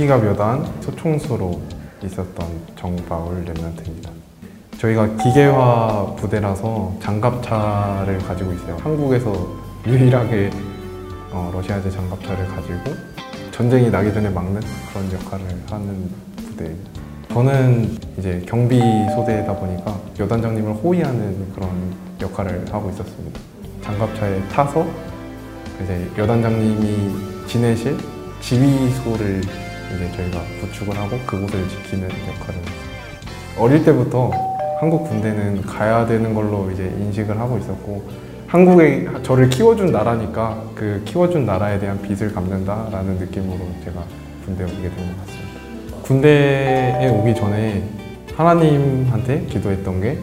1기가 묘단 소총수로 있었던 정바울 랩런트입니다. 저희가 기계화 부대라서 장갑차를 가지고 있어요. 한국에서 유일하게 어, 러시아제 장갑차를 가지고 전쟁이 나기 전에 막는 그런 역할을 하는 부대입니다. 저는 이제 경비 소대다 보니까 여단장님을 호위하는 그런 역할을 하고 있었습니다. 장갑차에 타서 이제 여단장님이 지내실 지휘소를 이제 저희가 구축을 하고 그곳을 지키는 역할을. 어릴 때부터 한국 군대는 가야 되는 걸로 이제 인식을 하고 있었고 한국에 저를 키워준 나라니까 그 키워준 나라에 대한 빚을 갚는다라는 느낌으로 제가 군대에 오게 된 것 같습니다. 군대에 오기 전에 하나님한테 기도했던 게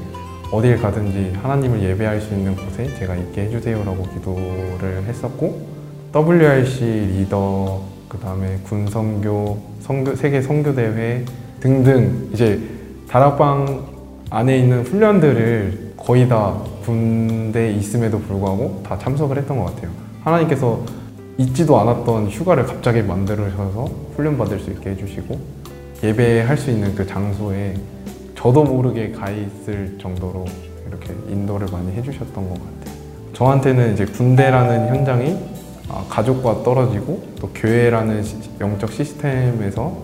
어딜 가든지 하나님을 예배할 수 있는 곳에 제가 있게 해주세요라고 기도를 했었고 WRC 리더 그 다음에 군성교 성교, 세계 성교대회 등등 이제 다락방 안에 있는 훈련들을 거의 다 군대에 있음에도 불구하고 다 참석을 했던 것 같아요. 하나님께서 있지도 않았던 휴가를 갑자기 만들어셔서 훈련 받을 수 있게 해주시고 예배할 수 있는 그 장소에 저도 모르게 가 있을 정도로 이렇게 인도를 많이 해주셨던 것 같아요. 저한테는 이제 군대라는 현장이 아, 가족과 떨어지고 또 교회라는 시- 영적 시스템에서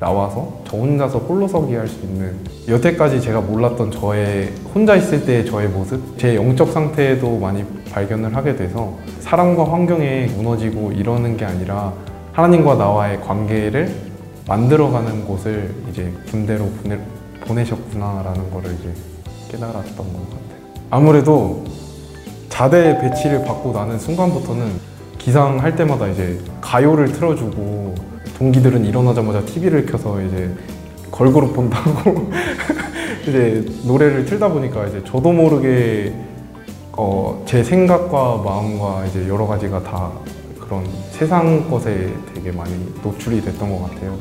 나와서 저 혼자서 홀로서기 할 수 있는 여태까지 제가 몰랐던 저의 혼자 있을 때의 저의 모습 제 영적 상태도 많이 발견을 하게 돼서 사람과 환경에 무너지고 이러는 게 아니라 하나님과 나와의 관계를 만들어가는 곳을 이제 군대로 보내, 보내셨구나라는 거를 이제 깨달았던 것 같아요. 아무래도 자대 배치를 받고 나는 순간부터는 기상할 때마다 이제 가요를 틀어주고 동기들은 일어나자마자 TV를 켜서 이제 걸그룹 본다고 이제 노래를 틀다 보니까 이제 저도 모르게 어, 제 생각과 마음과 이제 여러 가지가 다 그런 세상 것에 되게 많이 노출이 됐던 것 같아요.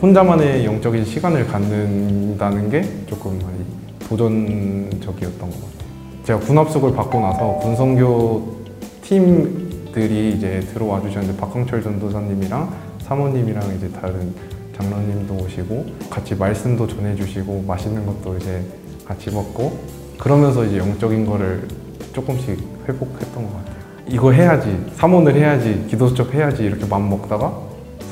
혼자만의 영적인 시간을 갖는다는 게 조금 많이 도전적이었던 것 같아요. 제가 군합숙을 받고 나서 군성교 팀 들이 이제 들어와 주셨는데 박광철 전도사님이랑 사모님이랑 이제 다른 장로님도 오시고 같이 말씀도 전해주시고 맛있는 것도 이제 같이 먹고 그러면서 이제 영적인 거를 조금씩 회복했던 것 같아요. 이거 해야지, 사모를 해야지, 기도수첩 해야지 이렇게 마음 먹다가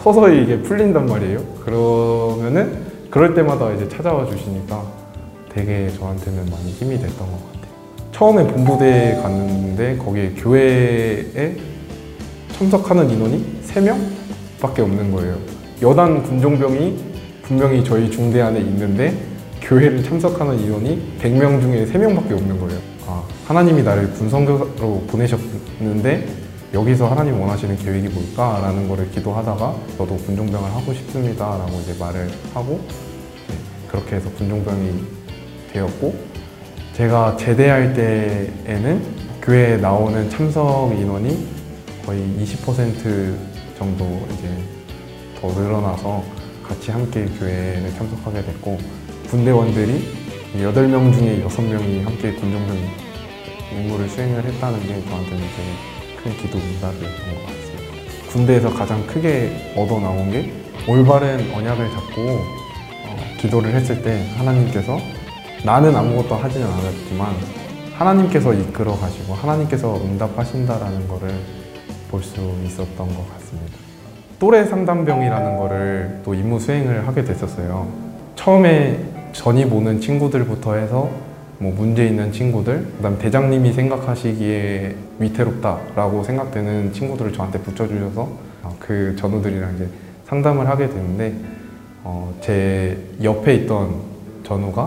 서서히 이게 풀린단 말이에요. 그러면은 그럴 때마다 이제 찾아와 주시니까 되게 저한테는 많이 힘이 됐던 것 같아요. 처음에 본부대에 갔는데 거기에 교회에 참석하는 인원이 3명밖에 없는 거예요. 여단 군종병이 분명히 저희 중대 안에 있는데 교회를 참석하는 인원이 100명 중에 3명밖에 없는 거예요. 아, 하나님이 나를 군성교로 보내셨는데 여기서 하나님 원하시는 계획이 뭘까라는 거를 기도하다가 저도 군종병을 하고 싶습니다 라고 이제 말을 하고 네, 그렇게 해서 군종병이 되었고 제가 제대할 때에는 교회에 나오는 참석 인원이 거의 20% 정도 이제 더 늘어나서 같이 함께 교회를 참석하게 됐고 군대원들이 8명 중에 6명이 함께 군정병 임무를 수행을 했다는 게 저한테는 되게 큰 기도 응답이었던 것 같습니다. 군대에서 가장 크게 얻어 나온 게 올바른 언약을 잡고 어, 기도를 했을 때 하나님께서 나는 아무것도 하지는 않았지만 하나님께서 이끌어 가시고 하나님께서 응답하신다라는 거를 볼 수 있었던 것 같습니다. 또래 상담병이라는 거를 또 임무 수행을 하게 됐었어요. 처음에 전입 오는 친구들부터 해서 뭐 문제 있는 친구들, 그다음 대장님이 생각하시기에 위태롭다라고 생각되는 친구들을 저한테 붙여주셔서 어, 그 전우들이랑 이제 상담을 하게 됐는데 어, 제 옆에 있던 전우가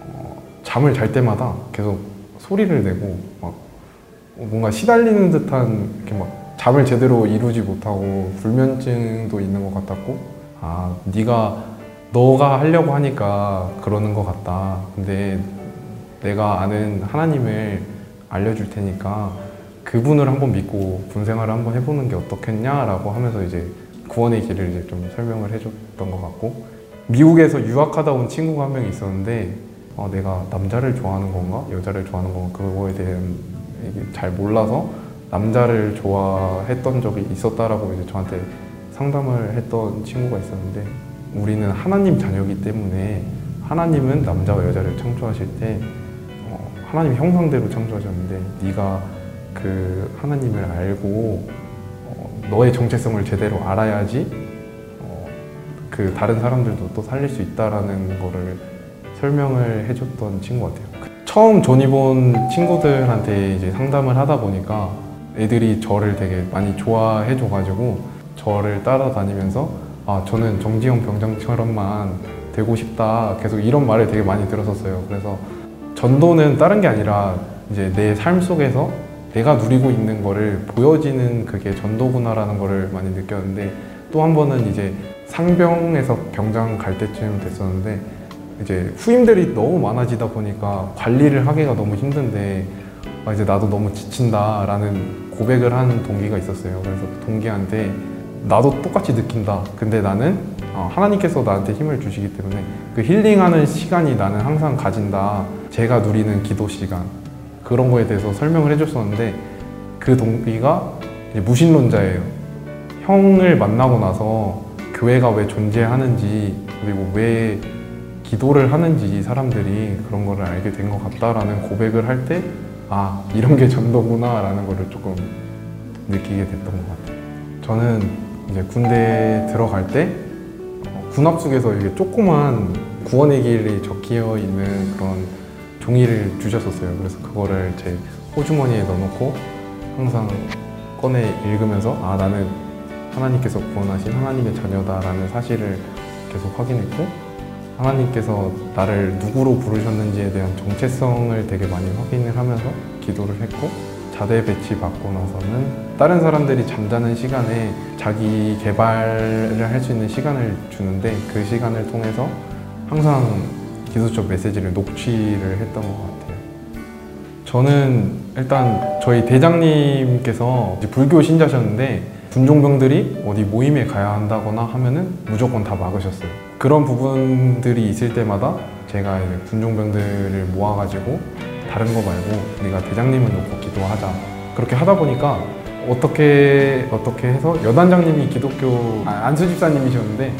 어, 잠을 잘 때마다 계속 소리를 내고 막 뭔가 시달리는 듯한 이렇게 막 잠을 제대로 이루지 못하고 불면증도 있는 것 같았고 아 네가 너가 하려고 하니까 그러는 것 같다. 근데 내가 아는 하나님을 알려줄 테니까 그분을 한번 믿고 군 생활을 한번 해보는 게 어떻겠냐라고 하면서 이제 구원의 길을 이제 좀 설명을 해줬던 것 같고 미국에서 유학하다 온 친구가 한 명 있었는데 어, 내가 남자를 좋아하는 건가? 여자를 좋아하는 건가? 그거에 대한 잘 몰라서 남자를 좋아했던 적이 있었다라고 이제 저한테 상담을 했던 친구가 있었는데 우리는 하나님 자녀이기 때문에 하나님은 남자와 여자를 창조하실 때 어, 하나님 형상대로 창조하셨는데 네가 그 하나님을 알고 어, 너의 정체성을 제대로 알아야지 어, 그 다른 사람들도 또 살릴 수 있다라는 거를 설명을 해줬던 친구 같아요. 처음 존이 본 친구들한테 이제 상담을 하다 보니까 애들이 저를 되게 많이 좋아해 줘가지고 저를 따라다니면서 아 저는 정지영 병장처럼만 되고 싶다 계속 이런 말을 되게 많이 들었었어요. 그래서 전도는 다른 게 아니라 이제 내 삶 속에서 내가 누리고 있는 거를 보여지는 그게 전도구나라는 거를 많이 느꼈는데 또 한 번은 이제 상병에서 병장 갈 때쯤 됐었는데 이제 후임들이 너무 많아지다 보니까 관리를 하기가 너무 힘든데 아, 이제 나도 너무 지친다라는 고백을 한 동기가 있었어요. 그래서 그 동기한테 나도 똑같이 느낀다. 근데 나는 어, 하나님께서 나한테 힘을 주시기 때문에 그 힐링하는 시간이 나는 항상 가진다. 제가 누리는 기도 시간 그런 거에 대해서 설명을 해줬었는데 그 동기가 무신론자예요. 형을 만나고 나서 교회가 왜 존재하는지 그리고 왜 기도를 하는지 사람들이 그런 거를 알게 된 것 같다라는 고백을 할 때 아 이런 게 전도구나 라는 거를 조금 느끼게 됐던 것 같아요. 저는 이제 군대 들어갈 때 어, 군합숙에서 이게 조그만 구원의 길이 적혀 있는 그런 종이를 주셨었어요. 그래서 그거를 제 호주머니에 넣어놓고 항상 꺼내 읽으면서 아 나는 하나님께서 구원하신 하나님의 자녀다라는 사실을 계속 확인했고 하나님께서 나를 누구로 부르셨는지에 대한 정체성을 되게 많이 확인을 하면서 기도를 했고 자대 배치 받고 나서는 다른 사람들이 잠자는 시간에 자기 개발을 할 수 있는 시간을 주는데 그 시간을 통해서 항상 기도적 메시지를 녹취를 했던 것 같아요. 저는 일단 저희 대장님께서 불교 신자셨는데 군종병들이 어디 모임에 가야 한다거나 하면은 무조건 다 막으셨어요. 그런 부분들이 있을 때마다 제가 이제 군종병들을 모아가지고 다른 거 말고 우리가 대장님을 놓고 기도하자. 그렇게 하다 보니까 어떻게 어떻게 해서 여단장님이 기독교 아, 안수 집사님이셨는데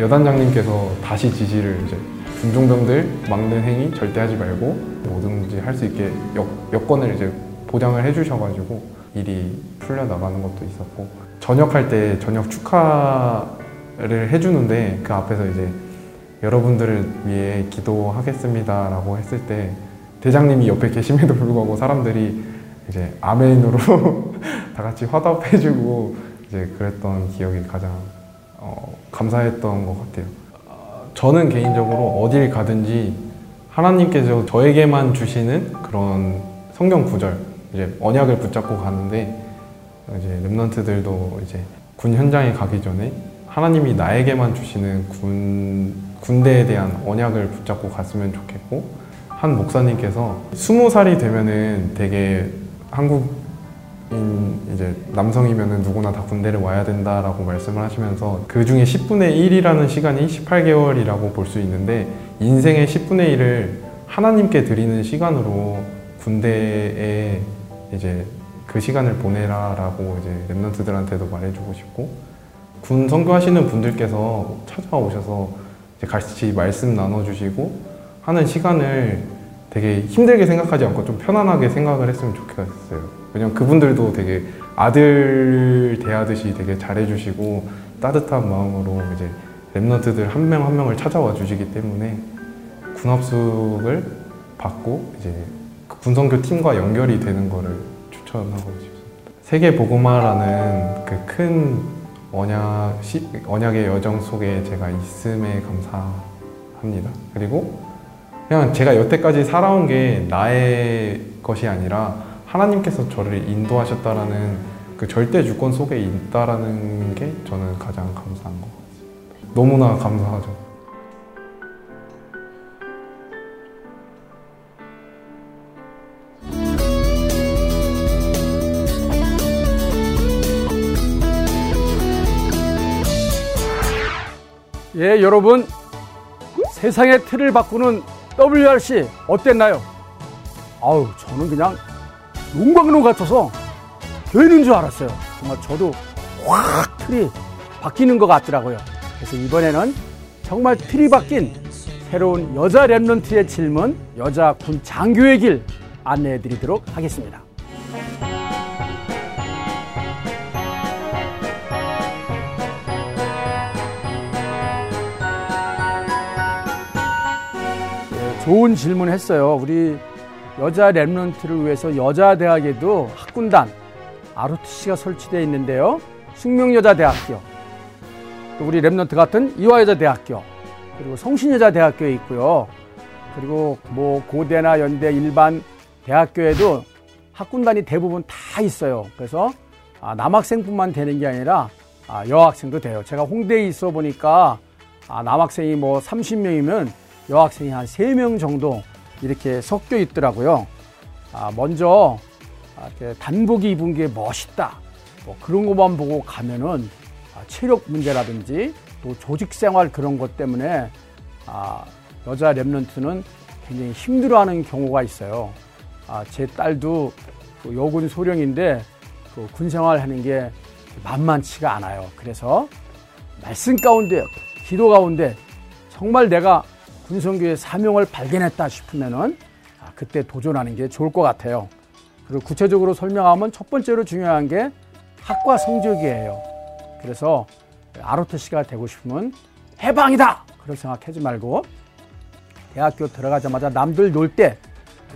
여단장님께서 다시 지시를 이제 군종병들 막는 행위 절대 하지 말고 뭐든지 할 수 있게 여, 여건을 이제 보장을 해주셔가지고 일이 풀려 나가는 것도 있었고 전역할 때 전역 축하를 해주는데 그 앞에서 이제 여러분들을 위해 기도하겠습니다라고 했을 때 대장님이 옆에 계심에도 불구하고 사람들이 이제 아멘으로 다 같이 화답해주고 이제 그랬던 기억이 가장 어, 감사했던 것 같아요. 어, 저는 개인적으로 어딜 가든지 하나님께서 저에게만 주시는 그런 성경 구절, 이제 언약을 붙잡고 가는데 이제 랩런트들도 이제 군 현장에 가기 전에 하나님이 나에게만 주시는 군 군대에 대한 언약을 붙잡고 갔으면 좋겠고 한 목사님께서 스무 살이 되면은 되게 한국인 이제 남성이면은 누구나 다 군대를 와야 된다라고 말씀을 하시면서 그 중에 10분의 1이라는 시간이 18개월이라고 볼 수 있는데 인생의 10분의 1을 하나님께 드리는 시간으로 군대에 이제 그 시간을 보내라라고 이제 랩런트들한테도 말해주고 싶고 군 선교하시는 분들께서 찾아오셔서 같이 말씀 나눠주시고 하는 시간을 되게 힘들게 생각하지 않고 좀 편안하게 생각을 했으면 좋겠어요. 왜냐면 그분들도 되게 아들 대하듯이 되게 잘해주시고 따뜻한 마음으로 이제 랩런트들 한 명 한 명을 찾아와 주시기 때문에 군합숙을 받고 이제 그 군성교 팀과 연결이 되는 거를 추천하고 싶습니다. 세계 보고마라는 그 큰 언약 언약의 여정 속에 제가 있음에 감사합니다. 그리고 그냥 제가 여태까지 살아온 게 나의 것이 아니라 하나님께서 저를 인도하셨다라는 그 절대 주권 속에 있다라는 게 저는 가장 감사한 것 같습니다. 너무나 감사하죠. 예, 여러분 세상의 틀을 바꾸는 WRC 어땠나요? 아우 저는 그냥 용광로 같아서 되는 줄 알았어요. 정말 저도 확 틀이 바뀌는 것 같더라고요. 그래서 이번에는 정말 틀이 바뀐 새로운 여자 랩런트의 질문, 여자 군 장교의 길 안내해 드리도록 하겠습니다. 좋은 질문 했어요. 우리 여자 랩런트를 위해서 여자 대학에도 학군단 ROTC가 설치되어 있는데요. 숙명여자대학교, 또 우리 랩런트 같은 이화여자대학교, 그리고 성신여자대학교에 있고요. 그리고 뭐 고대나 연대 일반 대학교에도 학군단이 대부분 다 있어요. 그래서 아, 남학생뿐만 되는 게 아니라 아, 여학생도 돼요. 제가 홍대에 있어 보니까 아, 남학생이 뭐 30명이면 여학생이 한 3명 정도 이렇게 섞여 있더라고요. 아, 먼저 아, 단복이 입은 게 멋있다. 뭐 그런 것만 보고 가면은 아, 체력 문제라든지 또 조직 생활 그런 것 때문에 아, 여자 랩런트는 굉장히 힘들어하는 경우가 있어요. 아, 제 딸도 그 여군 소령인데 그 군생활 하는 게 만만치가 않아요. 그래서 말씀 가운데, 기도 가운데 정말 내가 군성교의 사명을 발견했다 싶으면은 아, 그때 도전하는 게 좋을 것 같아요. 그리고 구체적으로 설명하면 첫 번째로 중요한 게 학과 성적이에요. 그래서 ROTC가 되고 싶으면 해방이다! 그렇게 생각하지 말고 대학교 들어가자마자 남들 놀 때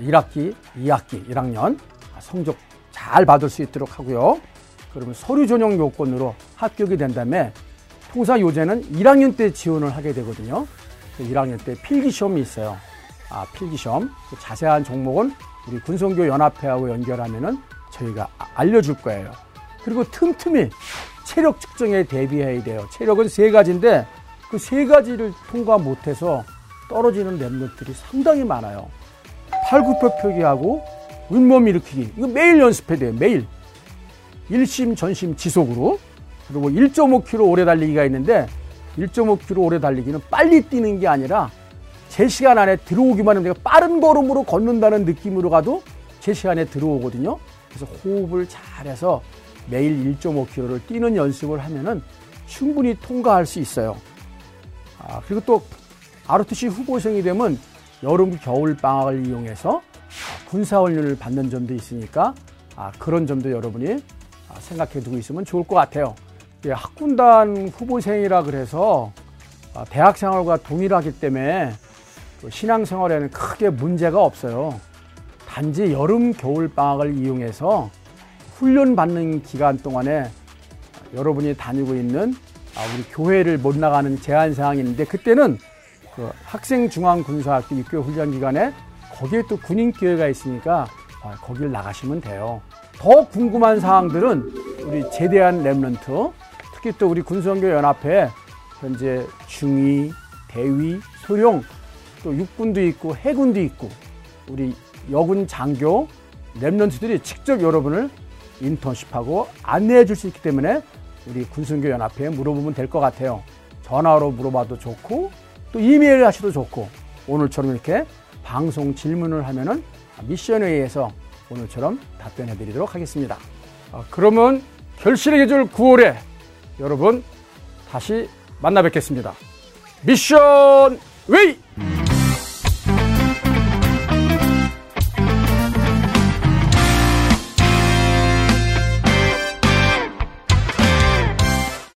1학기, 2학기, 1학년 성적 잘 받을 수 있도록 하고요. 그러면 서류 전형 요건으로 합격이 된 다음에 통상 요새는 1학년 때 지원을 하게 되거든요. 1학년 때 필기 시험이 있어요. 아, 필기 시험. 그 자세한 종목은 우리 군성교 연합회하고 연결하면은 저희가 아- 알려줄 거예요. 그리고 틈틈이 체력 측정에 대비해야 돼요. 체력은 세 가지인데 그 세 가지를 통과 못해서 떨어지는 랩런들이 상당히 많아요. 팔굽혀 펴기하고 윗몸 일으키기. 이거 매일 연습해야 돼요. 매일. 일심 전심 지속으로. 그리고 1.5km 오래 달리기가 있는데 1.5km 오래 달리기는 빨리 뛰는 게 아니라 제 시간 안에 들어오기만 하면 내가 빠른 걸음으로 걷는다는 느낌으로 가도 제 시간에 들어오거든요. 그래서 호흡을 잘해서 매일 1.5km를 뛰는 연습을 하면은 충분히 통과할 수 있어요. 아, 그리고 또 ROTC 후보생이 되면 여름, 겨울 방학을 이용해서 군사 훈련을 받는 점도 있으니까 아, 그런 점도 여러분이 아, 생각해 두고 있으면 좋을 것 같아요. 예, 학군단 후보생이라 그래서 아, 대학 생활과 동일하기 때문에 또 신앙생활에는 크게 문제가 없어요. 단지 여름, 겨울 방학을 이용해서 훈련 받는 기간 동안에 여러분이 다니고 있는 아, 우리 교회를 못 나가는 제한 사항이 있는데 그때는 그 학생 중앙 군사학교 6개월 훈련 기간에 거기에 또 군인 기회가 있으니까 아, 거길 나가시면 돼요. 더 궁금한 사항들은 우리 제대한 랩런트 특히 또 우리 군수원교 연합회 현재 중위, 대위, 소령 또 육군도 있고 해군도 있고 우리 여군 장교 Remnant들이 직접 여러분을 인턴십하고 안내해 줄 수 있기 때문에 우리 군선교 연합회에 물어보면 될 것 같아요. 전화로 물어봐도 좋고 또 이메일 하셔도 좋고 오늘처럼 이렇게 방송 질문을 하면은 미션웨이에서 오늘처럼 답변해 드리도록 하겠습니다. 아, 그러면 결실의 계절 9월에 여러분 다시 만나 뵙겠습니다. 미션 웨이!